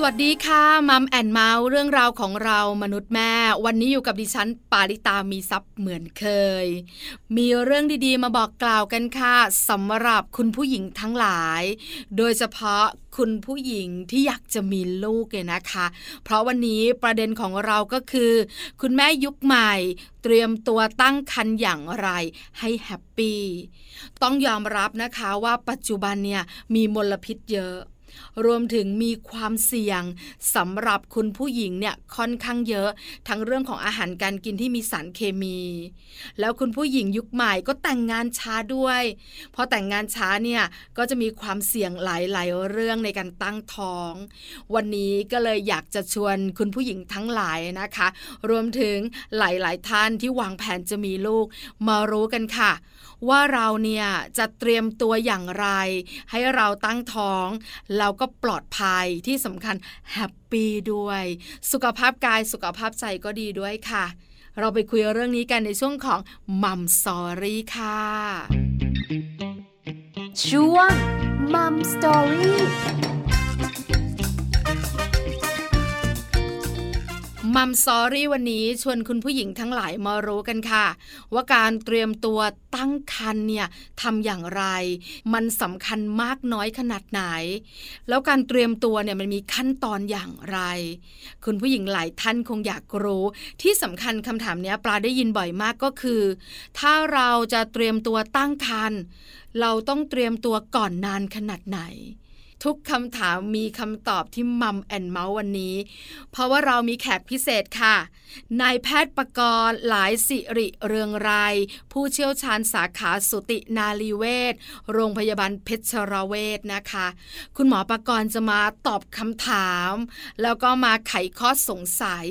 สวัสดีค่ะ Mom and Mouth เรื่องราวของเรามนุษย์แม่ วันนี้อยู่กับดิฉันปาริตามีทรัพย์เหมือนเคย มีเรื่องดีๆ มาบอกกล่าวกันค่ะสำหรับคุณผู้หญิงทั้งหลาย โดยเฉพาะคุณผู้หญิงที่อยากจะมีลูกเนี่ยนะคะ เพราะวันนี้ประเด็นของเราก็คือ คุณแม่ยุคใหม่เตรียมตัวตั้งครรภ์อย่างไรให้แฮปปี้ต้องยอมรับนะคะว่าปัจจุบันเนี่ยมีมลพิษเยอะ รวมถึงมีความเสี่ยงสำหรับคุณผู้หญิงเนี่ยค่อนข้างเยอะ ทั้งเรื่องของอาหารการกินที่มีสารเคมี แล้วคุณผู้หญิงยุคใหม่ก็แต่งงานช้าด้วยพอแต่งงานช้าเนี่ยก็จะมีความเสี่ยงหลายๆเรื่องในการตั้งท้อง วันนี้ก็เลยอยากจะชวนคุณผู้หญิงทั้งหลายนะคะ รวมถึงหลายๆท่านที่วางแผนจะมีลูกมารู้กันค่ะ ว่าเราเนี่ยจะเตรียมตัวอย่างไร ให้เราตั้งท้องเราก็ปลอดภัยที่สำคัญ happy ด้วย สุขภาพกายสุขภาพใจก็ดีด้วยค่ะ เราไปคุยเรื่องนี้กันในช่วงของ Mom Story ค่ะช่วง Mom Story มัมซอรี่วันนี้ชวนคุณผู้หญิงทั้งหลายมารู้กันค่ะ ว่าการเตรียมตัวตั้งครรภ์เนี่ยทำอย่างไร มันสำคัญมากน้อยขนาดไหน แล้วการเตรียมตัวเนี่ยมันมีขั้นตอนอย่างไร คุณผู้หญิงหลายท่านคงอยากรู้ ที่สำคัญคำถามนี้ปลาได้ยินบ่อยมากก็คือ ถ้าเราจะเตรียมตัวตั้งครรภ์เราต้องเตรียมตัวก่อนนานขนาดไหน ทุกคำถามมีคำตอบที่ Mom and Mouth วันนี้ เพราะว่าเรามีแขกพิเศษค่ะ นายแพทย์ประกรณ์หลายสิริเรืองรายผู้เชี่ยวชาญสาขาสูตินรีเวชโรงพยาบาลเพชรเวชนะคะ คุณหมอประกรณ์จะมาตอบคำถาม แล้วก็มาไขข้อสงสัย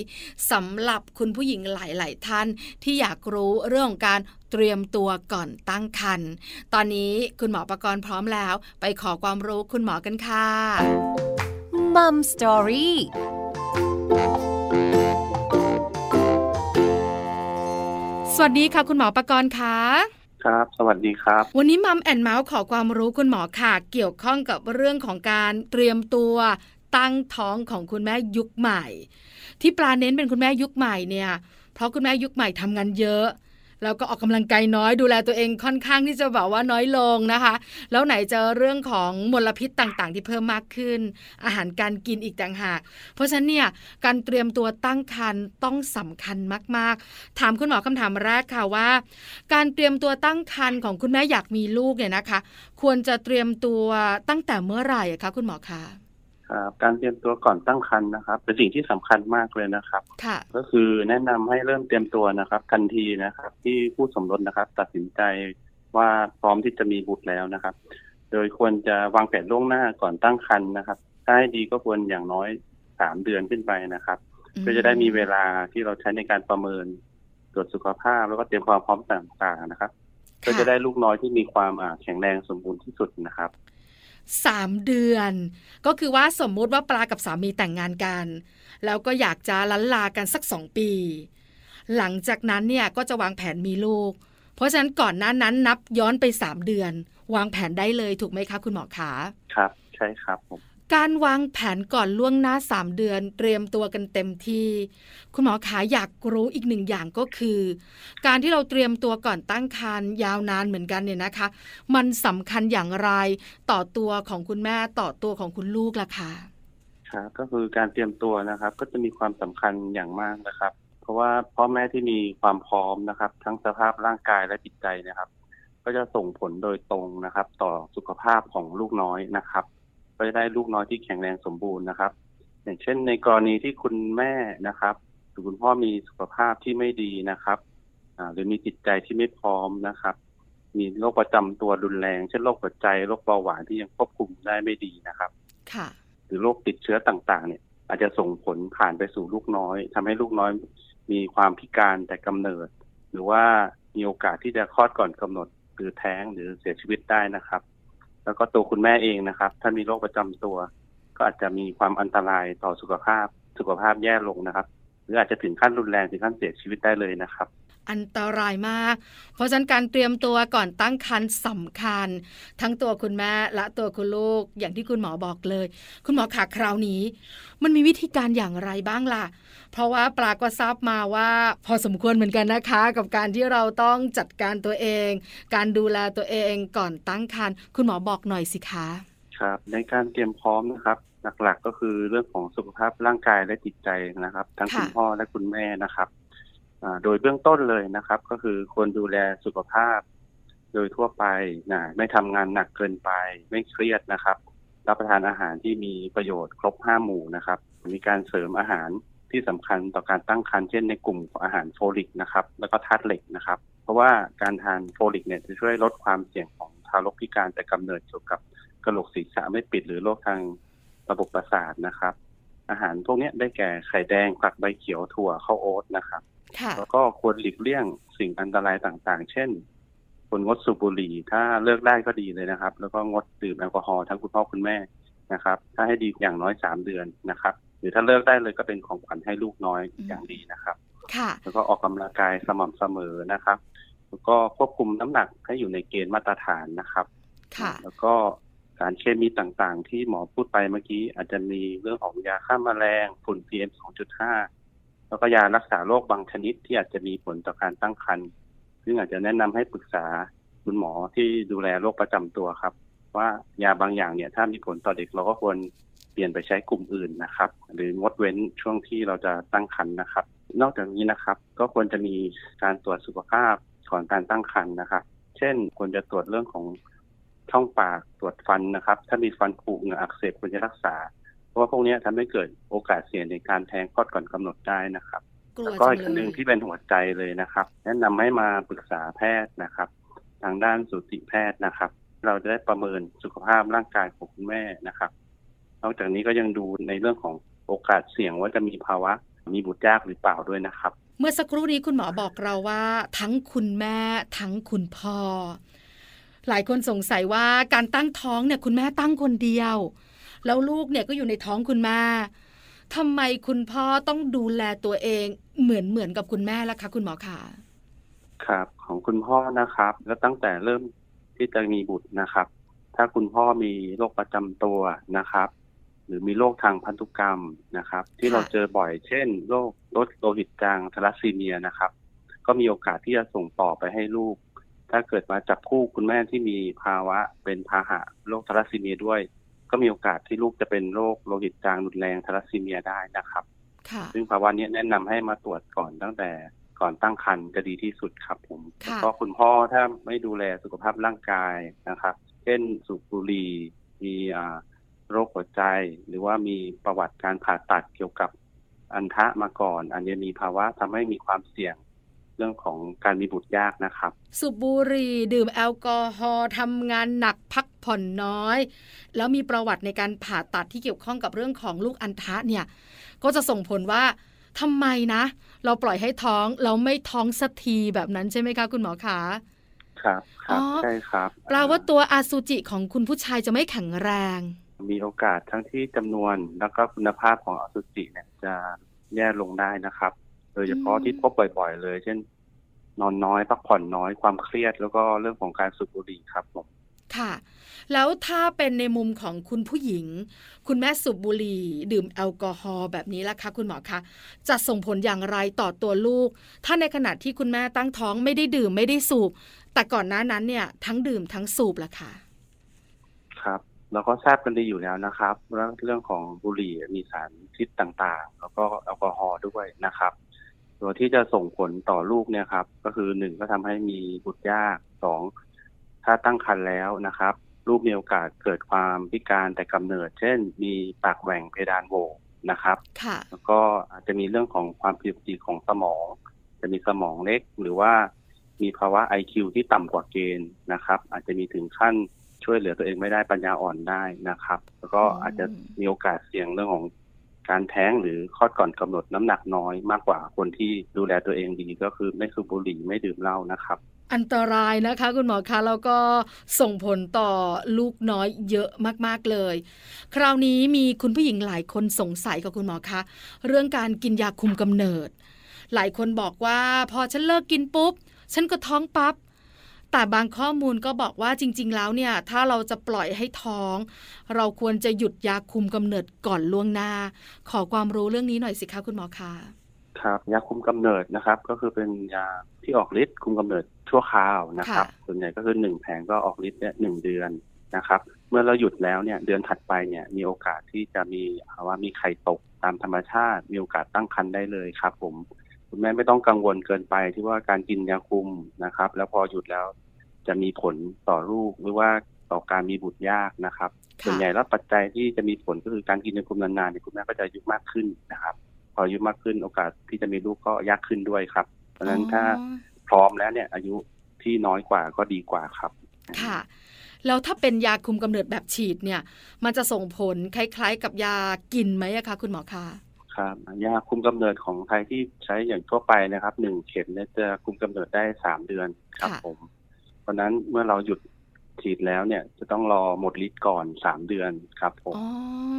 สำหรับคุณผู้หญิงหลาย ๆ ท่านที่อยากรู้เรื่องของการ เตรียมตัวก่อนตั้งครรภ์ตอนนี้คุณหมอประกรณ์พร้อมแล้ว ไปขอความรู้คุณหมอกันค่ะมัมสตอรี่สวัสดีค่ะ คุณหมอประกรณ์ค่ะครับ สวัสดีครับ วันนี้มัมแอนเมาส์ขอความรู้คุณหมอค่ะ เกี่ยวข้องกับเรื่องของการเตรียมตัวตั้งท้องของคุณแม่ยุคใหม่ ที่ปลาเน้นเป็นคุณแม่ยุคใหม่เนี่ย เพราะคุณแม่ยุคใหม่ทำงานเยอะ แล้วก็ออกกำลังกายน้อยดูแลตัวเองค่อนข้างที่จะบอกว่าน้อยลงนะคะ แล้วไหนจะเรื่องของมลพิษต่างๆ ที่เพิ่มมากขึ้น อาหารการกินอีกต่างหาก เพราะฉะนั้นเนี่ยการเตรียมตัวตั้งครรภ์ต้องสำคัญมากๆ ถามคุณหมอคำถามแรกค่ะว่า การเตรียมตัวตั้งครรภ์ของคุณแม่อยากมีลูกเนี่ยนะคะ ควรจะเตรียมตัวตั้งแต่เมื่อไหร่คะคุณหมอคะ ครับการเตรียมตัวก่อนตั้งครรภ์นะครับ เป็นสิ่งที่สำคัญมากเลยนะครับ ค่ะก็คือแนะนำให้เริ่มเตรียมตัวนะครับ ทันทีนะครับ ที่ผู้สมรสนะครับ ตัดสินใจว่าพร้อมที่จะมีบุตรแล้วนะครับ โดยควรจะวางแผนล่วงหน้าก่อนตั้งครรภ์นะครับถ้าให้ดีก็ควรอย่างน้อยสามเดือนขึ้นไปนะครับเพื่อจะได้มีเวลาที่เราใช้ในการประเมินตรวจสุขภาพ แล้วก็เตรียมความพร้อมต่างๆนะครับ ก็จะได้ลูกน้อยที่มีความแข็งแรงสมบูรณ์ที่สุดนะครับ สามเดือน ก็คือว่าสมมุติว่าปลากับสามีแต่งงานกัน แล้วก็อยากจะลันลากันสักสองปี หลังจากนั้นเนี่ยก็จะวางแผนมีลูก เพราะฉะนั้นก่อนหน้านั้นนับย้อนไปสามเดือน วางแผนได้เลยถูกไหมคะคุณหมอขาครับ ใช่ครับผม การวางแผนก่อนล่วงหน้าสามเดือน เตรียมตัวกันเต็มที่ คุณหมอขาอยากรู้อีกหนึ่งอย่างก็คือ การที่เราเตรียมตัวก่อนตั้งครรภ์ยาวนานเหมือนกันเนี่ยนะคะ มันสำคัญอย่างไรต่อตัวของคุณแม่ต่อตัวของคุณลูกล่ะคะครับก็คือการเตรียมตัวนะครับ ก็จะมีความสำคัญอย่างมากนะครับ เพราะว่าพ่อแม่ที่มีความพร้อมนะครับ ทั้งสภาพร่างกายและจิตใจนะครับ ก็จะส่งผลโดยตรงนะครับ ต่อสุขภาพของลูกน้อยนะครับ ก็จะได้ลูกน้อยที่แข็งแรงสมบูรณ์นะครับ อย่างเช่น ในกรณีที่คุณแม่นะครับหรือคุณพ่อมีสุขภาพที่ไม่ดีนะครับหรือมีจิตใจที่ไม่พร้อมนะครับ มีโรคประจำตัวรุนแรง เช่นโรคหัวใจโรคเบาหวานที่ยังควบคุมได้ไม่ดีนะครับ ค่ะ หรือโรคติดเชื้อต่างๆ เนี่ย อาจจะส่งผลผ่านไปสู่ลูกน้อยทำให้ลูกน้อยมีความพิการแต่กำเนิด หรือว่ามีโอกาสที่จะคลอดก่อนกำหนดหรือแท้งหรือเสียชีวิตได้นะครับ แล้วก็ตัวคุณแม่เองนะครับถ้ามีโรคประจำตัว ก็อาจจะมีความอันตรายต่อสุขภาพ สุขภาพแย่ลงนะครับ หรืออาจจะถึงขั้นรุนแรงถึงขั้นเสียชีวิตได้เลยนะครับ อันตรายมาก เพราะฉะนั้นการเตรียมตัวก่อนตั้งครรภ์สำคัญ ทั้งตัวคุณแม่และตัวคุณลูกอย่างที่คุณหมอบอกเลย คุณหมอขาคราวนี้ มันมีวิธีการอย่างไรบ้างล่ะ เพราะว่าปลาก็ทราบมาว่า พอสมควรเหมือนกันนะคะ กับการที่เราต้องจัดการตัวเอง การดูแลตัวเองก่อนตั้งครรภ์คุณหมอบอกหน่อยสิคะครับในการเตรียมพร้อมนะครับหลักๆก็คือเรื่องของสุขภาพร่างกายและจิตใจนะครับ ทั้งค่ะคุณพ่อและคุณแม่นะครับอ่า โดยเบื้องต้นเลยนะครับ ก็คือควรดูแลสุขภาพ โดยทั่วไปนะไม่ทำงานหนักเกินไป ไม่เครียดนะครับ รับประทานอาหารที่มีประโยชน์ครบห้าหมู่นะครับ มีการเสริมอาหารที่สำคัญต่อการตั้งครรภ์เช่นในกลุ่มของอาหารโฟลิกนะครับ แล้วก็ธาตุเหล็กนะครับ เพราะว่าการทานโฟลิกเนี่ยจะช่วยลดความเสี่ยงของทารกพิการแต่กำเนิดเกี่ยวกับกระโหลกศีรษะไม่ปิดหรือโรคทางระบบประสาทนะครับ อาหารพวกนี้ได้แก่ไข่แดงผักใบเขียวถั่วข้าวโอ๊ตนะครับ แล้วก็ควรหลีกเลี่ยงสิ่งอันตรายต่างๆ เช่นควรงดสูบบุหรี่ ถ้าเลิกได้ก็ดีเลยนะครับ แล้วก็งดดื่มแอลกอฮอล์ทั้งคุณพ่อคุณแม่นะครับ ถ้าให้ดีอย่างน้อยสามเดือนนะครับ หรือถ้าเลิกได้เลยก็เป็นของขวัญให้ลูกน้อยอืมอย่างดีนะครับค่ะแล้วก็ออกกำลังกายสม่ำเสมอนะครับแล้วก็ควบคุมน้ำหนักให้อยู่ในเกณฑ์มาตรฐานนะครับ ค่ะ แล้วก็สารเคมีต่างๆ ที่หมอพูดไปเมื่อกี้อาจจะมีเรื่องของยาฆ่าแมลงฝุ่น PM 2.5 แล้วก็ยารักษาโรคบางชนิดที่อาจจะมีผลต่อการตั้งครรภ์ซึ่งอาจจะแนะนำให้ปรึกษาคุณหมอที่ดูแลโรคประจำตัวครับ ว่ายาบางอย่างเนี่ยถ้ามีผลต่อเด็กเราก็ควรเปลี่ยนไปใช้กลุ่มอื่นนะครับ หรืองดเว้นช่วงที่เราจะตั้งครรภ์นะครับ นอกจากนี้นะครับ ก็ควรจะมีการตรวจสุขภาพก่อนการตั้งครรภ์นะครับ เช่นควรจะตรวจเรื่องของช่องปากตรวจฟันนะครับ ถ้ามีฟันผุเหงื่ออักเสบควรจะรักษา ราะว่าพวกเนี้ยทำให้เกิดโอกาสเสี่ยงในการแท้งคลอดก่อนกำหนดได้นะครับกลัแล้ววก็จัอีกอันหงเลนึ่งยที่เป็นหัวใจเลยนะครับ แนะนำให้มาปรึกษาแพทย์นะครับ ทางด้านสูติแพทย์นะครับ เราจะได้ประเมินสุขภาพร่างกายของคุณแม่นะครับ นอกจากนี้ก็ยังดูในเรื่องของโอกาสเสี่ยงว่าจะมีภาวะมีบุตรยากหรือเปล่าด้วยนะครับ เมื่อสักครู่นี้คุณหมอบอกเราว่า ทั้งคุณแม่ทั้งคุณพ่อหลายคนสงสัยว่าการตั้งท้องเนี่ยคุณแม่ตั้งคนเดียว แล้วลูกเนี่ยก็อยู่ในท้องคุณแม่ทำไมคุณพ่อต้องดูแลตัวเองเหมือนเหมือนกับคุณแม่ล่ะคะ คุณหมอขาครับ ของคุณพ่อนะครับก็ตั้งแต่เริ่มที่จะมีบุตรนะครับ ถ้าคุณพ่อมีโรคประจำตัวนะครับ หรือมีโรคทางพันธุกรรมนะครับ ที่เราเจอบ่อยเช่นโรคลดโลหิตจางทาลัสซีเมียนะครับ ก็มีโอกาสที่จะส่งต่อไปให้ลูก ถ้าเกิดมาจับคู่คุณแม่ที่มีภาวะเป็นพาหะโรคทาลัสซีเมียด้วย ก็มีโอกาสที่ลูกจะเป็นโรคโลหิตจางรุนแรงทาลัสซีเมียได้นะครับค่ะซึ่งภาวะนี้แนะนำให้มาตรวจก่อนตั้งแต่ก่อนตั้งครรภ์จะดีที่สุดครับผมค่ะแล้วก็คุณพ่อถ้าไม่ดูแลสุขภาพร่างกายนะครับ เช่นสูบบุหรี่มีอ่าโรคหัวใจ หรือว่ามีประวัติการผ่าตัดเกี่ยวกับอันทะมาก่อน อันนี้มีภาวะทำให้มีความเสี่ยง เรื่องของการมีบุตรยากนะครับ สูบบุหรี่ดื่มแอลกอฮอล์ทำงานหนักพักผ่อนน้อย แล้วมีประวัติในการผ่าตัดที่เกี่ยวข้องกับเรื่องของลูกอัณฑะเนี่ย ก็จะส่งผลว่าทำไมนะ เราปล่อยให้ท้องเราไม่ท้องสักทีแบบนั้นใช่ไหมคะคุณหมอคะครับครับอ๋อใช่ครับแปลว่าตัวอาซูจิของคุณผู้ชายจะไม่แข็งแรง มีโอกาสทั้งที่จำนวนแล้วก็คุณภาพของอสุจิเนี่ยจะแย่ลงได้นะครับโดยเฉพาะอืมที่พบบ่อย ๆ เลย เช่น นอนน้อยพักผ่อนน้อยความเครียด แล้วก็เรื่องของการสูบบุหรี่ครับผมค่ะ แล้วถ้าเป็นในมุมของคุณผู้หญิง คุณแม่สูบบุหรี่ดื่มแอลกอฮอล์แบบนี้ล่ะคะคุณหมอคะจะส่งผลอย่างไรต่อตัวลูก ถ้าในขณะที่คุณแม่ตั้งท้องไม่ได้ดื่มไม่ได้สูบ แต่ก่อนหน้านั้นเนี่ย ทั้งดื่มทั้งสูบล่ะค่ะครับเราก็ทราบกันดีอยู่แล้วนะครับว่าเรื่องของบุหรี่มีสารพิษต่างๆ แล้วก็แอลกอฮอล์ด้วยนะครับ ตัวที่จะส่งผลต่อลูกเนี่ยครับ ก็คือหนึ่งก็ทำให้มีบุตรยากสองถ้าตั้งครรภ์แล้วนะครับ ลูกมีโอกาสเกิดความพิการแต่กำเนิด เช่น มีปากแหว่งเพดานโหวนะครับค่ะแล้วก็อาจจะมีเรื่องของความผิดปกติของสมอง จะมีสมองเล็กหรือว่ามีภาวะ IQ ที่ต่ำกว่าเกณฑ์นะครับ อาจจะมีถึงขั้นช่วยเหลือตัวเองไม่ได้ปัญญาอ่อนได้นะครับ แล้วก็อืมอาจจะมีโอกาสเสี่ยงเรื่องของ การแท้งหรือคลอดก่อนกำหนดน้ำหนักน้อยมากกว่าคนที่ดูแลตัวเองดีก็คือไม่สูบบุหรี่ไม่ดื่มเหล้านะครับอันตรายนะคะ คุณหมอคะแล้วก็ส่งผลต่อลูกน้อยเยอะมากๆเลย คราวนี้มีคุณผู้หญิงหลายคนสงสัยกับคุณหมอคะเรื่องการกินยาคุมกำเนิด หลายคนบอกว่าพอฉันเลิกกินปุ๊บ ฉันก็ท้องปับ๊บ แต่บางข้อมูลก็บอกว่าจริง ๆ แล้วเนี่ยถ้าเราจะปล่อยให้ท้อง เราควรจะหยุดยาคุมกำเนิดก่อนล่วงหน้า ขอความรู้เรื่องนี้หน่อยสิคะคุณหมอคะครับยาคุมกำเนิดนะครับ ก็คือเป็นยาที่ออกฤทธิ์คุมกำเนิดชั่วคราวนะครับ ส่วนใหญ่ก็คือหนึ่งแผงก็ออกฤทธิ์เนี่ยหนึ่งเดือนนะครับ เมื่อเราหยุดแล้วเนี่ยเดือนถัดไปเนี่ยมีโอกาสที่จะมีว่ามีไข่ตกตามธรรมชาติ มีโอกาสตั้งครรภ์ได้เลยครับ ผม คุณแม่ไม่ต้องกังวลเกินไปที่ว่าการกินยาคุมนะครับ แล้วพอหยุดแล้วจะมีผลต่อลูกหรือว่าต่อการมีบุตรยากนะครับ ส่วนใหญ่แล้วปัจจัยที่จะมีผลก็คือการกินยาคุมนานๆเนี่ยคุณแม่ก็จะอายุมากขึ้นนะครับ พออายุมากขึ้นโอกาสที่จะมีลูกก็ยากขึ้นด้วยครับ เพราะฉะนั้นถ้าพร้อมแล้วเนี่ยอายุที่น้อยกว่าก็ดีกว่าครับ ค่ะ แล้วถ้าเป็นยาคุมกำเนิดแบบฉีดเนี่ย มันจะส่งผลคล้าย ๆ กับยากินไหมคะคุณหมอคะ ครับยาคุมกำเนิดของไทยที่ใช้อย่างทั่วไปนะครับหนึ่งเข็มเนี่ยจะคุมกำเนิดได้สามเดือนครับผม เพราะนั้นเมื่อเราหยุดฉีดแล้วเนี่ยจะต้องรอหมดฤทธิ์ก่อนสามเดือนครับผม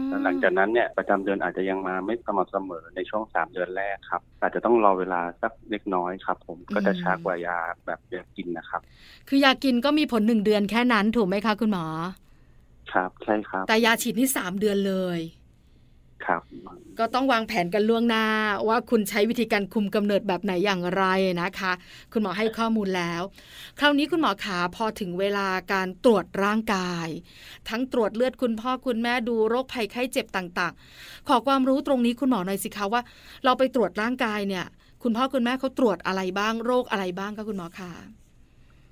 แล้วหลังจากนั้นเนี่ยประจำเดือนอาจจะยังมาไม่สม่ำเสมอในช่วงสามเดือนแรกครับ อาจจะต้องรอเวลาสักเล็กน้อยครับ ผมก็จะช้ากว่ายาแบบยากินนะครับ คือยากินก็มีผลหนึ่งเดือนแค่นั้นถูกไหมคะคุณหมอ ครับใช่ครับ แต่ยาฉีดนี่สามเดือนเลย ครับ ก็ต้องวางแผนกันล่วงหน้า ว่าคุณใช้วิธีการคุมกำเนิดแบบไหนอย่างไรนะคะ คุณหมอให้ข้อมูลแล้ว คราวนี้คุณหมอขาพอถึงเวลาการตรวจร่างกาย ทั้งตรวจเลือดคุณพ่อคุณแม่ดูโรคภัยไข้เจ็บต่างๆ ขอความรู้ตรงนี้คุณหมอหน่อยสิคะว่า เราไปตรวจร่างกายเนี่ย คุณพ่อคุณแม่เขาตรวจอะไรบ้างโรคอะไรบ้างคะคุณหมอคะ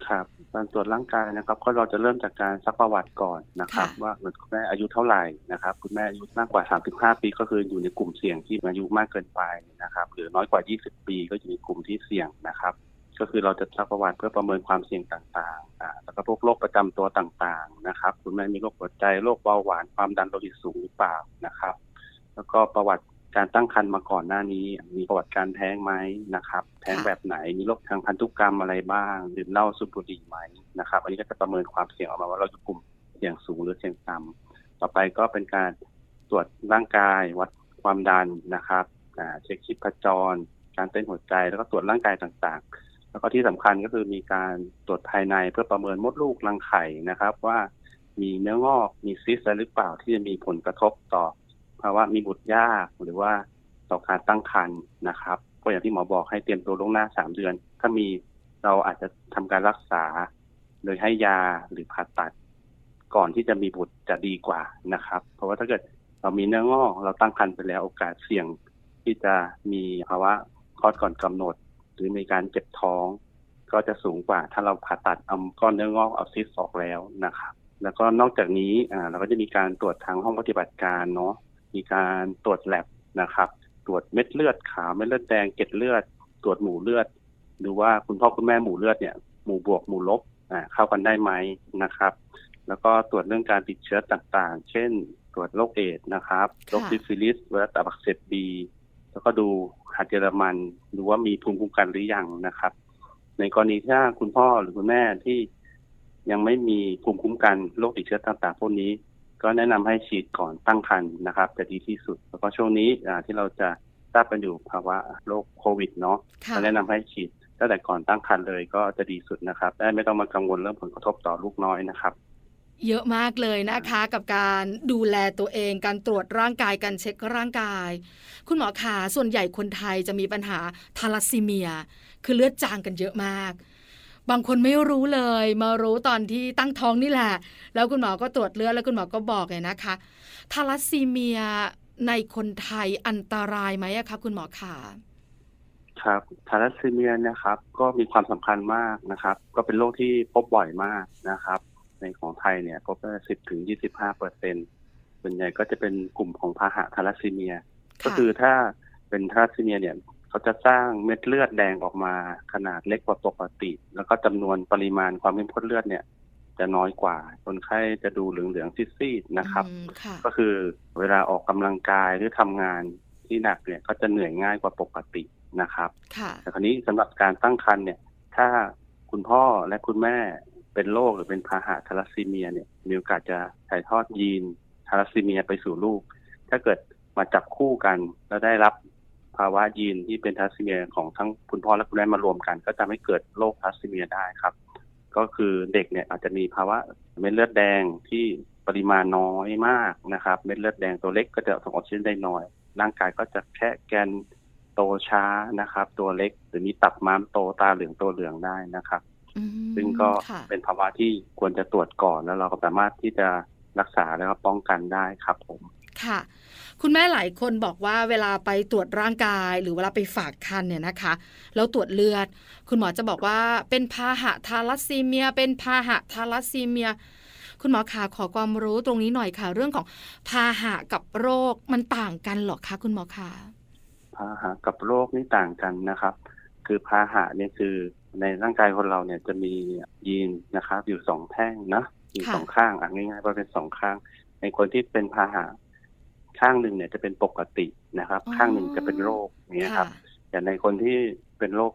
ครับการตรวจร่างกายนะครับ ก็เราจะเริ่มจากการซักประวัติก่อนนะครับว่าคุณแม่อายุเท่าไหร่นะครับ คุณแม่อายุมากกว่า 35 ปี ก็คืออยู่ในกลุ่มเสี่ยงที่อายุมากเกินไปนะครับหรือน้อยกว่า 20 ปีก็อยู่ในกลุ่มที่เสี่ยงนะครับ ก็คือเราจะซักประวัติเพื่อประเมินความเสี่ยงต่างๆอ่าแล้วก็พวกโรคประจำตัวต่างๆนะครับ คุณแม่มีโรคหัวใจโรคเบาหวานความดันโลหิตสูงหรือเปล่านะครับ แล้วก็ประวัติ การตั้งครรภ์มาก่อนหน้านี้ มีประวัติการแท้งไหมนะครับ แท้งแบบไหนมีโรคทางพันธุกรรมอะไรบ้างดื่มเหล้าสูบบุหรี่ไหมนะครับ อันนี้ก็จะประเมินความเสี่ยงออกมาว่าเราจะกลุ่มเสี่ยงสูงหรือเสี่ยงต่ำต่อไปก็เป็นการตรวจร่างกายวัดความดันนะครับเช็คชีพจร การเต้นหัวใจแล้วก็ตรวจร่างกายต่างๆ แล้วก็ที่สำคัญก็คือมีการตรวจภายในเพื่อประเมินมดลูกรังไข่นะครับ ว่ามีเนื้องอกมีซิสอะไรหรือเปล่าที่จะมีผลกระทบต่อ ภาวะมีบุตรยากหรือว่าต่อการตั้งครรภ์นะครับก็อย่างที่หมอบอกให้เตรียมตัวล่วงหน้าสามเดือน ถ้ามีเราอาจจะทำการรักษา โดยให้ยาหรือผ่าตัด ก่อนที่จะมีบุตรจะดีกว่านะครับ เพราะว่าถ้าเกิดเรามีเนื้องอกเราตั้งครรภ์ไปแล้วโอกาสเสี่ยงที่จะมีภาวะคลอดก่อนกำหนด หรือมีการเจ็บท้อง ก็จะสูงกว่า ถ้าเราผ่าตัดเอาก้อนเนื้องอกเอาซิสออกแล้วนะครับ แล้วก็นอกจากนี้เราก็จะมีการตรวจทางห้องปฏิบัติการเนาะ มีการตรวจแลบนะครับ ตรวจเม็ดเลือดขาวเม็ดเลือดแดงเกล็ดเลือด ตรวจหมู่เลือด ดูว่าคุณพ่อคุณแม่หมู่เลือดเนี่ยหมู่บวกหมู่ลบอ่าเข้ากันได้ไหมนะครับ แล้วก็ตรวจเรื่องการติดเชื้อต่างๆ เช่น ตรวจโรคเอดส์นะครับโรคซิฟิลิสไวรัสตับอักเสบบีแล้วก็ดูหัดเยอรมันดูว่ามีภูมิคุ้มกันหรือยังนะครับ ในกรณีถ้าคุณพ่อหรือคุณแม่ที่ยังไม่มีภูมิคุ้มกันโรคติดเชื้อต่างๆพวกนี้ ก็แนะนำให้ฉีดก่อนตั้งครรภ์นะครับจะดีที่สุด แล้วก็ช่วงนี้ที่เราจะทราบกันอยู่ภาวะโรคโควิดเนาะก็แนะนำให้ฉีดตั้งแต่ก่อนตั้งครรภ์เลยก็จะดีสุดนะครับได้ไม่ต้องมากังวลเรื่องผลกระทบต่อลูกน้อยนะครับเยอะมากเลยนะคะกับการดูแลตัวเองการตรวจร่างกายการเช็คร่างกาย คุณหมอขาส่วนใหญ่คนไทยจะมีปัญหาทาลัสซีเมีย คือเลือดจางกันเยอะมาก บางคนไม่รู้เลย มารู้ตอนที่ตั้งท้องนี่แหละ แล้วคุณหมอก็ตรวจเลือดแล้วคุณหมอก็บอกเลยนะคะทาลัสซีเมียในคนไทยอันตรายไหมคะคุณหมอขาครับทาลัสซีเมียนะครับ ก็มีความสำคัญมากนะครับ ก็เป็นโรคที่พบบ่อยมากนะครับ ในของไทยเนี่ยพบสิบถึงยี่สิบห้าเปอร์เซ็นส่วนใหญ่ก็จะเป็นกลุ่มของพาหะทาลัสซีเมีย ก็คือถ้าเป็นทาลัสซีเมียเนี่ย เขาจะสร้างเม็ดเลือดแดงออกมาขนาดเล็กกว่าปกติ แล้วก็จำนวนปริมาณความเข้มข้นเลือดเนี่ย จะน้อยกว่า คนไข้จะดูเหลืองๆซีดๆนะครับ ก็คือเวลาออกกำลังกายหรือทำงานที่หนักเนี่ยก็จะเหนื่อยง่ายกว่าปกตินะครับแต่คราวนี้สำหรับการตั้งครรภ์เนี่ย ถ้าคุณพ่อและคุณแม่เป็นโรคหรือเป็นพาหะทาลัสซีเมียเนี่ยมีโอกาสจะถ่ายทอดยีนทาลัสซีเมียไปสู่ลูก ถ้าเกิดมาจับคู่กันแล้วได้รับ ภาวะยีนที่เป็นทาสซีเมียของทั้งคุณพ่อและคุณแม่มารวมกัน ก็จะไม่เกิดโรคทาสซีเมียได้ครับ ก็คือเด็กเนี่ยอาจจะมีภาวะเม็ดเลือดแดงที่ปริมาณน้อยมากนะครับ เม็ดเลือดแดงตัวเล็กก็จะส่งออกซิเจนได้น้อย ร่างกายก็จะแค่แกนโตช้านะครับ ตัวเล็กหรือมีตับม้ามโตตาเหลืองตัวเหลืองได้นะครับอืมซึ่งก็ค่ะเป็นภาวะที่ควรจะตรวจก่อนแล้วเราก็สามารถที่จะรักษาแล้วก็ป้องกันได้ครับผม ค่ะ คุณแม่หลายคนบอกว่าเวลาไปตรวจร่างกาย หรือเวลาไปฝากคันเนี่ยนะคะ แล้วตรวจเลือด คุณหมอจะบอกว่าเป็นพาหะทาลัสซีเมีย เป็นพาหะทาลัสซีเมีย คุณหมอขาขอความรู้ตรงนี้หน่อยค่ะ เรื่องของพาหะกับโรคมันต่างกันหรอคะคุณหมอคะพาหะกับโรคนี่ต่างกันนะครับ คือพาหะเนี่ยคือในร่างกายคนเราเนี่ยจะมียีนนะครับ อยู่สองแท่งนะอยู่สองข้างอะง่ายๆว่าเป็นสองข้างในคนที่เป็นพาหะ ข้างหนึ่งเนี่ยจะเป็นปกตินะครับ ข้างหนึ่งจะเป็นโรคอย่างเงี้ยครับแต่ในคนที่เป็นโรค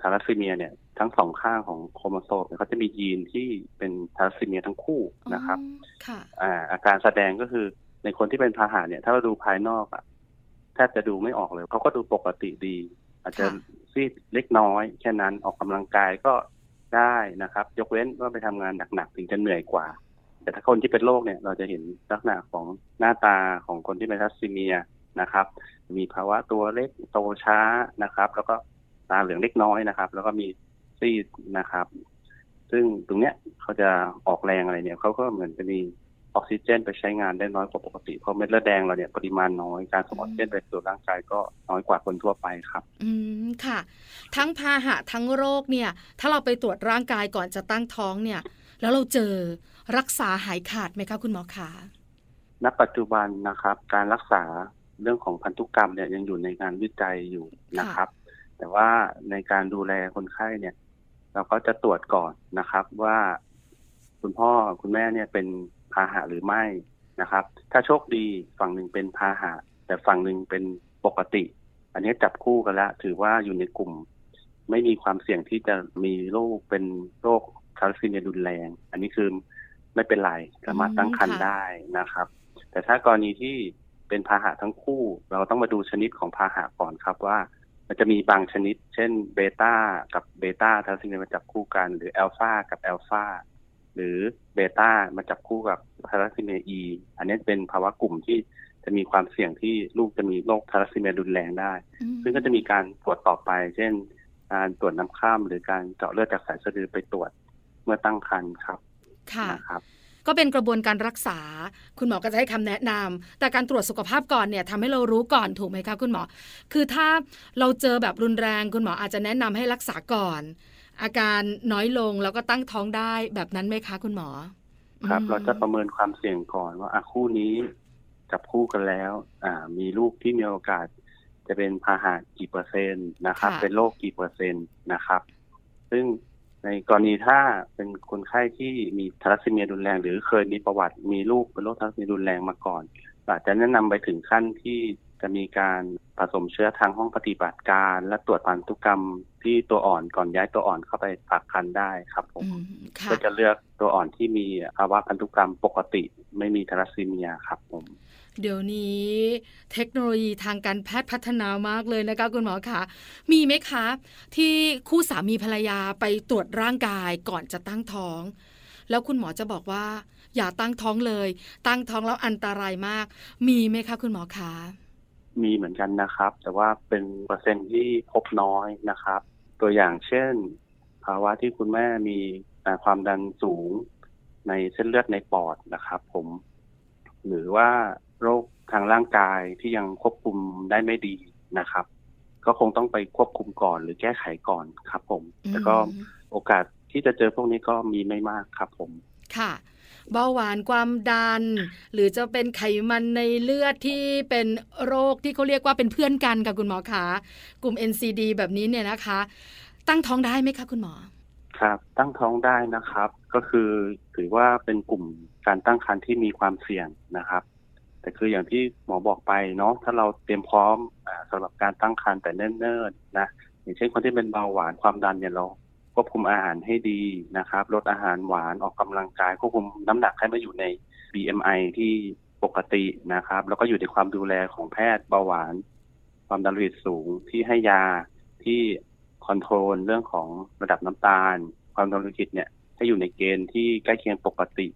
ทาลัสซีเมียเนี่ยทั้งสองข้างของโครโมโซมเนี่ยเขาจะมียีนที่เป็นทาลัสซีเมียทั้งคู่นะครับอ๋อค่ะอ่าอาการแสดงก็คือในคนที่เป็นพาหะเนี่ย ถ้าเราดูภายนอกอะแทบจะดูไม่ออกเลยเขาก็ดูปกติดี อาจจะค่ะซีดเล็กน้อย แค่นั้นออกกำลังกายก็ได้นะครับ ยกเว้นว่าไปทำงานหนักๆถึงจะเหนื่อยกว่า แต่ถ้าคนที่เป็นโรคเนี่ยเราจะเห็นลักษณะของหน้าตาของคนที่เป็นทัสซีเมียนะครับ มีภาวะตัวเล็กโตช้านะครับ แล้วก็ตาเหลืองเล็กน้อยนะครับ แล้วก็มีซีดนะครับ ซึ่งตรงเนี้ยเขาจะออกแรงอะไรเนี่ยเขาก็เหมือนจะมีออกซิเจนไปใช้งานได้น้อยกว่าปกติ เพราะเม็ดเลือดแดงเราเนี่ยปริมาณน้อยการส่งออกซิเจนไปสู่ร่างกายก็น้อยกว่าคนทั่วไปครับ อืมค่ะ ทั้งพาหะทั้งโรคเนี่ย ถ้าเราไปตรวจร่างกายก่อนจะตั้งท้องเนี่ย แล้วเราเจอ รักษาหายขาดไหมคะคุณหมอคะณปัจจุบันนะครับ การรักษาเรื่องของพันธุกรรมเนี่ยยังอยู่ในงานวิจัยอยู่นะครับ แต่ว่าในการดูแลคนไข้เนี่ย เราก็จะตรวจก่อนนะครับว่า คุณพ่อคุณแม่เนี่ยเป็นพาหะหรือไม่นะครับ ถ้าโชคดีฝั่งหนึ่งเป็นพาหะ แต่ฝั่งหนึ่งเป็นปกติ อันนี้จับคู่กันแล้วถือว่าอยู่ในกลุ่ม ไม่มีความเสี่ยงที่จะมีโรคเป็นโรคทาลัสซีเมียรุนแรง อันนี้คือ ไม่เป็นไรสามารถตั้งครรภ์ได้นะครับ แต่ถ้ากรณีที่เป็นพาหะทั้งคู่ เราต้องมาดูชนิดของพาหะก่อนครับว่า มันจะมีบางชนิด เช่นเบต้ากับเบต้าทาลัสซีเมียมาจับคู่กัน หรือแอลฟากับแอลฟาหรือเบต้ามาจับคู่กับทาลัสซีเมีย E อันนี้เป็นภาวะกลุ่มที่จะมีความเสี่ยงที่ลูกจะมีโรคทาลัสซีเมียรุนแรงได้อืมซึ่งก็จะมีการตรวจต่อไป เช่น การตรวจน้ำข้ามหรือการเจาะเลือดจากสายสะดือไปตรวจเมื่อตั้งครรภ์ครับ ค่ะนะครับก็เป็นกระบวนการรักษา คุณหมอก็จะให้คำแนะนำแต่การตรวจสุขภาพก่อนเนี่ยทำให้เรารู้ก่อนถูกไหมคะคุณหมอ คือถ้าเราเจอแบบรุนแรงคุณหมออาจจะแนะนำให้รักษาก่อน อาการน้อยลงแล้วก็ตั้งท้องได้แบบนั้นไหมคะคุณหมอ ครับอืมเราจะประเมินความเสี่ยงก่อนว่าอะคู่นี้จับคู่กันแล้ว อ่า มีลูกที่มีโอกาส จะเป็นพาหะกี่เปอร์เซ็นต์นะครับ เป็นโรคกี่เปอร์เซ็นต์นะครับ ซึ่ง ในกรณีถ้าเป็นคนไข้ที่มีทาลัสซีเมียรุนแรง หรือเคยมีประวัติมีลูกเป็นโรคทาลัสซีเมียรุนแรงมาก่อนอาจจะแนะนำไปถึงขั้นที่จะมีการผสมเชื้อทางห้องปฏิบัติการ และตรวจพันธุกรรมที่ตัวอ่อนก่อนย้ายตัวอ่อนเข้าไปฝากคันได้ครับผมอืมค่ะก็จะเลือกตัวอ่อนที่มีภาวะพันธุกรรมปกติไม่มีทาลัสซีเมียครับผม เดี๋ยวนี้เทคโนโลยีทางการแพทย์พัฒนามากเลยนะคะคุณหมอคะมีไหมคะ ที่คู่สามีภรรยาไปตรวจร่างกายก่อนจะตั้งท้อง แล้วคุณหมอจะบอกว่า อย่าตั้งท้องเลย ตั้งท้องแล้วอันตรายมาก มีไหมคะ คุณหมอคะมีเหมือนกันนะครับ แต่ว่าเป็นเปอร์เซ็นต์ที่พบน้อยนะครับ ตัวอย่างเช่น ภาวะที่คุณแม่มีความดันสูงในเส้นเลือดในปอดนะครับ ผม หรือว่า โรคทางร่างกายที่ยังควบคุมได้ไม่ดีนะครับ ก็คงต้องไปควบคุมก่อนหรือแก้ไขก่อนครับ ผมแต่ก็อืมโอกาสที่จะเจอพวกนี้ก็มีไม่มากครับ ผม ค่ะเบาหวานความดัน หรือจะเป็นไขมันในเลือดที่เป็นโรคที่เขาเรียกว่าเป็นเพื่อนกันกับคุณหมอคะกลุ่ม NCD แบบนี้เนี่ยนะคะ ตั้งท้องได้ไหมคะคุณหมอ ครับ ตั้งท้องได้นะครับ ก็คือถือว่าเป็นกลุ่มการตั้งครรภ์ที่มีความเสี่ยงนะครับ แต่คืออย่างที่หมอบอกไปเนาะถ้าเราเตรียมพร้อมอาสำหรับการตั้งครรภ์แต่เนิ่นๆนะอย่างเช่นคนที่เป็นเบาหวานความดันเนี่ยเราควบคุมอาหารให้ดีนะครับ ลดอาหารหวานออกกำลังกายควบคุมน้ำหนักให้มาอยู่ใน BMI ที่ปกตินะครับ แล้วก็อยู่ในความดูแลของแพทย์เบาหวาน ความดันโลหิตสูงที่ให้ยาที่คอนโทรลเรื่องของระดับน้ำตาล ความดันโลหิตเนี่ยให้อยู่ในเกณฑ์ที่ใกล้เคียงปกติ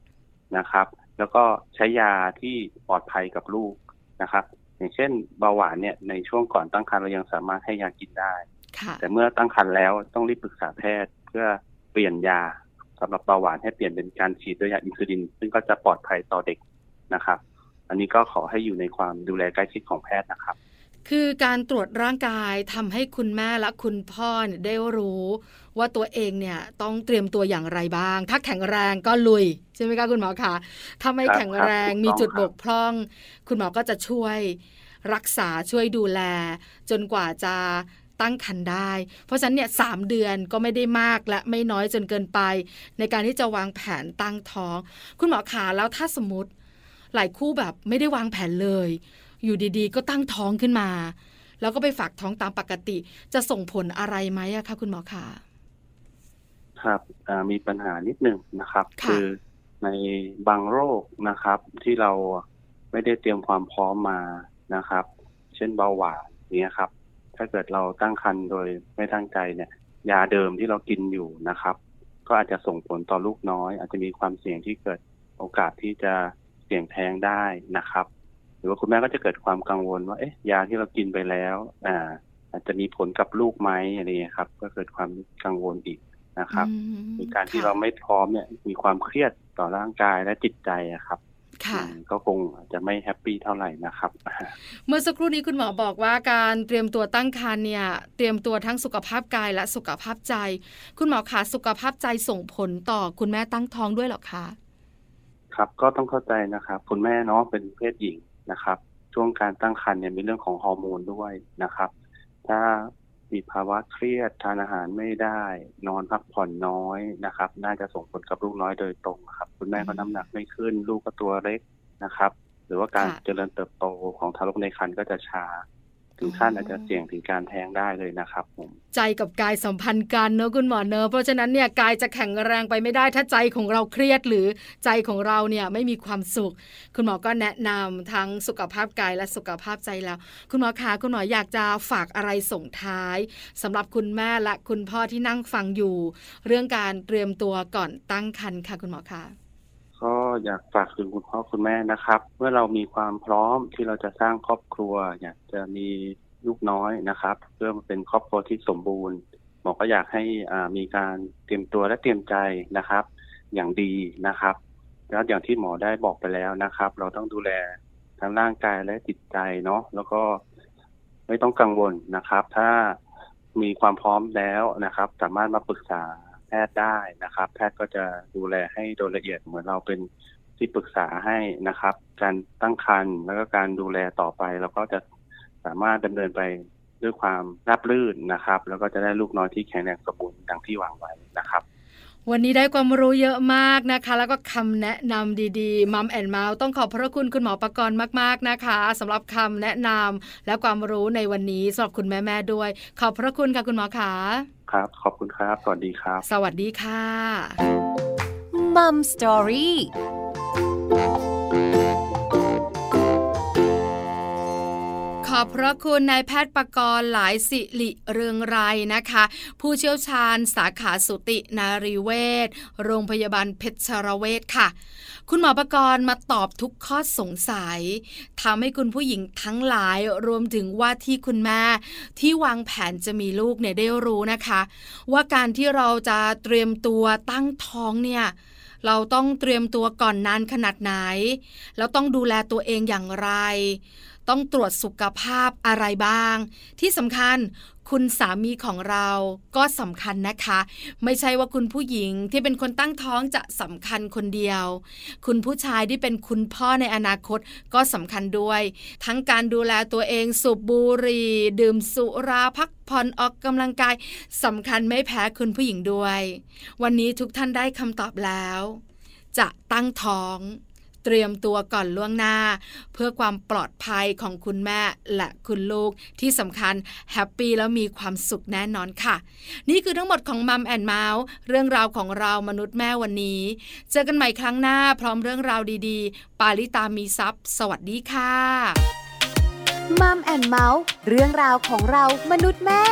นะครับ แล้วก็ใช้ยาที่ปลอดภัยกับลูกนะครับ อย่างเช่นเบาหวานเนี่ยในช่วงก่อนตั้งครรภ์เรายังสามารถให้ยากินได้ค่ะแต่เมื่อตั้งครรภ์แล้วต้องรีบปรึกษาแพทย์เพื่อเปลี่ยนยาสำหรับเบาหวานให้เปลี่ยนเป็นการฉีดด้วยยาอินซูลิน ซึ่งก็จะปลอดภัยต่อเด็กนะครับ อันนี้ก็ขอให้อยู่ในความดูแลใกล้ชิดของแพทย์นะครับ คือการตรวจร่างกายทำให้คุณแม่และคุณพ่อเนี่ยได้รู้ว่าตัวเองเนี่ยต้องเตรียมตัวอย่างไรบ้าง ถ้าแข็งแรงก็ลุยใช่ไหมคะคุณหมอคะถ้าไม่ครับแข็งแรงครับถูกต้องมีจุดครับบกพร่อง คุณหมอก็จะช่วยรักษาช่วยดูแล จนกว่าจะตั้งครรภ์ได้ เพราะฉะนั้นเนี่ยสามเดือนก็ไม่ได้มากและไม่น้อยจนเกินไป ในการที่จะวางแผนตั้งท้อง คุณหมอขาแล้วถ้าสมมติหลายคู่แบบไม่ได้วางแผนเลย อยู่ดีๆ ก็ตั้งท้องขึ้นมา แล้วก็ไปฝากท้องตามปกติ จะส่งผลอะไรไหมอะคะคุณหมอคะครับอ่ามีปัญหานิดหนึ่งนะครับค่ะอในบางโรคนะครับ ที่เราไม่ได้เตรียมความพร้อมมานะครับ เช่นเบาหวานเนี้ยครับ ถ้าเกิดเราตั้งครรภ์โดยไม่ตั้งใจเนี่ย ยาเดิมที่เรากินอยู่นะครับ ก็อาจจะส่งผลต่อลูกน้อย อาจจะมีความเสี่ยงที่เกิดโอกาสที่จะเสี่ยงแท้งได้นะครับ หรือว่าคุณแม่ก็จะเกิดความกังวลว่าเอ๊ะยาที่เรากินไปแล้ว อ่า อาจจะมีผลกับลูกไหมอะไรเงี้ยครับ ก็เกิดความกังวลอีกนะครับอืมในการที่ค่ะเราไม่พร้อมเนี่ย มีความเครียดต่อร่างกายและจิตใจอะครับค่ะอืมก็คงอาจจะไม่แฮปปี้เท่าไหร่นะครับ เมื่อสักครู่นี้คุณหมอบอกว่าการเตรียมตัวตั้งครรภ์เนี่ย เตรียมตัวทั้งสุขภาพกายและสุขภาพใจ คุณหมอคะสุขภาพใจส่งผลต่อคุณแม่ตั้งท้องด้วยเหรอคะ ครับก็ต้องเข้าใจนะครับ คุณแม่เนาะเป็นเพศหญิง นะครับ ช่วงการตั้งครรภ์เนี่ยมีเรื่องของฮอร์โมนด้วยนะครับ ถ้ามีภาวะเครียดทานอาหารไม่ได้ นอนพักผ่อนน้อยนะครับ น่าจะส่งผลกับลูกน้อยโดยตรงครับ คุณแม่ก็น้ำหนักไม่ขึ้น ลูกก็ตัวเล็กนะครับ หรือว่าการค่ะเจริญเติบโตของทารกในครรภ์ก็จะช้า ถึงขั้นอาจจะเสี่ยงถึงการแท้งได้เลยนะครับผมใจกับกายสัมพันธ์กันเนอะคุณหมอเนอะเพราะฉะนั้นเนี่ยกายจะแข็งแรงไปไม่ได้ ถ้าใจของเราเครียดหรือใจของเราเนี่ยไม่มีความสุข คุณหมอก็แนะนำทั้งสุขภาพกายและสุขภาพใจแล้ว คุณหมอคะคุณหมออยากจะฝากอะไรส่งท้ายสำหรับคุณแม่และคุณพ่อที่นั่งฟังอยู่ เรื่องการเตรียมตัวก่อนตั้งครรภ์ค่ะ คุณหมอคะ อยากฝากถึงคุณพ่อคุณแม่นะครับ เมื่อเรามีความพร้อมที่เราจะสร้างครอบครัว อยากจะมีลูกน้อยนะครับ เพื่อมาเป็นครอบครัวที่สมบูรณ์หมอก็อยากให้มีการเตรียมตัวและเตรียมใจนะครับ อย่างดีนะครับ แล้วอย่างที่หมอได้บอกไปแล้วนะครับ เราต้องดูแลทั้งร่างกายและจิตใจเนาะแล้วก็ไม่ต้องกังวลนะครับ ถ้ามีความพร้อมแล้วนะครับ สามารถมาปรึกษา แพทย์ได้นะครับ แพทย์ก็จะดูแลให้โดยละเอียดเหมือนเราเป็นที่ปรึกษาให้นะครับ การตั้งครรภ์แล้วก็การดูแลต่อไปเราก็จะสามารถดำเนินไปด้วยความราบรื่นนะครับ แล้วก็จะได้ลูกน้อยที่แข็งแรงสมบูรณ์ดังที่วางไว้นะครับ วันนี้ได้ความรู้เยอะมากนะคะ แล้วก็คำแนะนำดีๆมัมแอนเมาส์ต้องขอบพระคุณคุณหมอประกรณ์มากๆนะคะสำหรับคำแนะนำและความรู้ในวันนี้สำหรับคุณแม่ๆด้วย ขอบพระคุณค่ะคุณหมอขาครับ ขอบคุณครับ สวัสดีครับ สวัสดีค่ะมัมสตอรี่ ขอบพระคุณนายแพทย์ประกรณ์หลายสิริเรืองไรนะคะ ผู้เชี่ยวชาญสาขาสุตินารีเวชโรงพยาบาลเพชรเวชค่ะ คุณหมอประกรณ์มาตอบทุกข้อสงสัยทำให้คุณผู้หญิงทั้งหลายรวมถึงว่าที่คุณแม่ที่วางแผนจะมีลูกเนี่ยได้รู้นะคะ ว่าการที่เราจะเตรียมตัวตั้งท้องเนี่ยเราต้องเตรียมตัวก่อนนานขนาดไหน แล้วต้องดูแลตัวเองอย่างไร ต้องตรวจสุขภาพอะไรบ้าง ที่สำคัญคุณสามีของเราก็สำคัญนะคะ ไม่ใช่ว่าคุณผู้หญิงที่เป็นคนตั้งท้องจะสำคัญคนเดียว คุณผู้ชายที่เป็นคุณพ่อในอนาคตก็สำคัญด้วย ทั้งการดูแลตัวเองสูบบุหรี่ดื่มสุราพักผ่อนออกกำลังกายสำคัญไม่แพ้คุณผู้หญิงด้วย วันนี้ทุกท่านได้คำตอบแล้ว จะตั้งท้อง เตรียมตัวก่อนล่วงหน้า เพื่อความปลอดภัยของคุณแม่และคุณลูกที่สำคัญแฮปปี้แล้วมีความสุขแน่นอนค่ะ นี่คือทั้งหมดของมัมแอนเมาส์เรื่องราวของเรามนุษย์แม่วันนี้ เจอกันใหม่ครั้งหน้าพร้อมเรื่องราวดีๆ ปาลิตามีซัพ์สวัสดีค่ะมัมแอนเมาส์เรื่องราวของเรามนุษย์แม่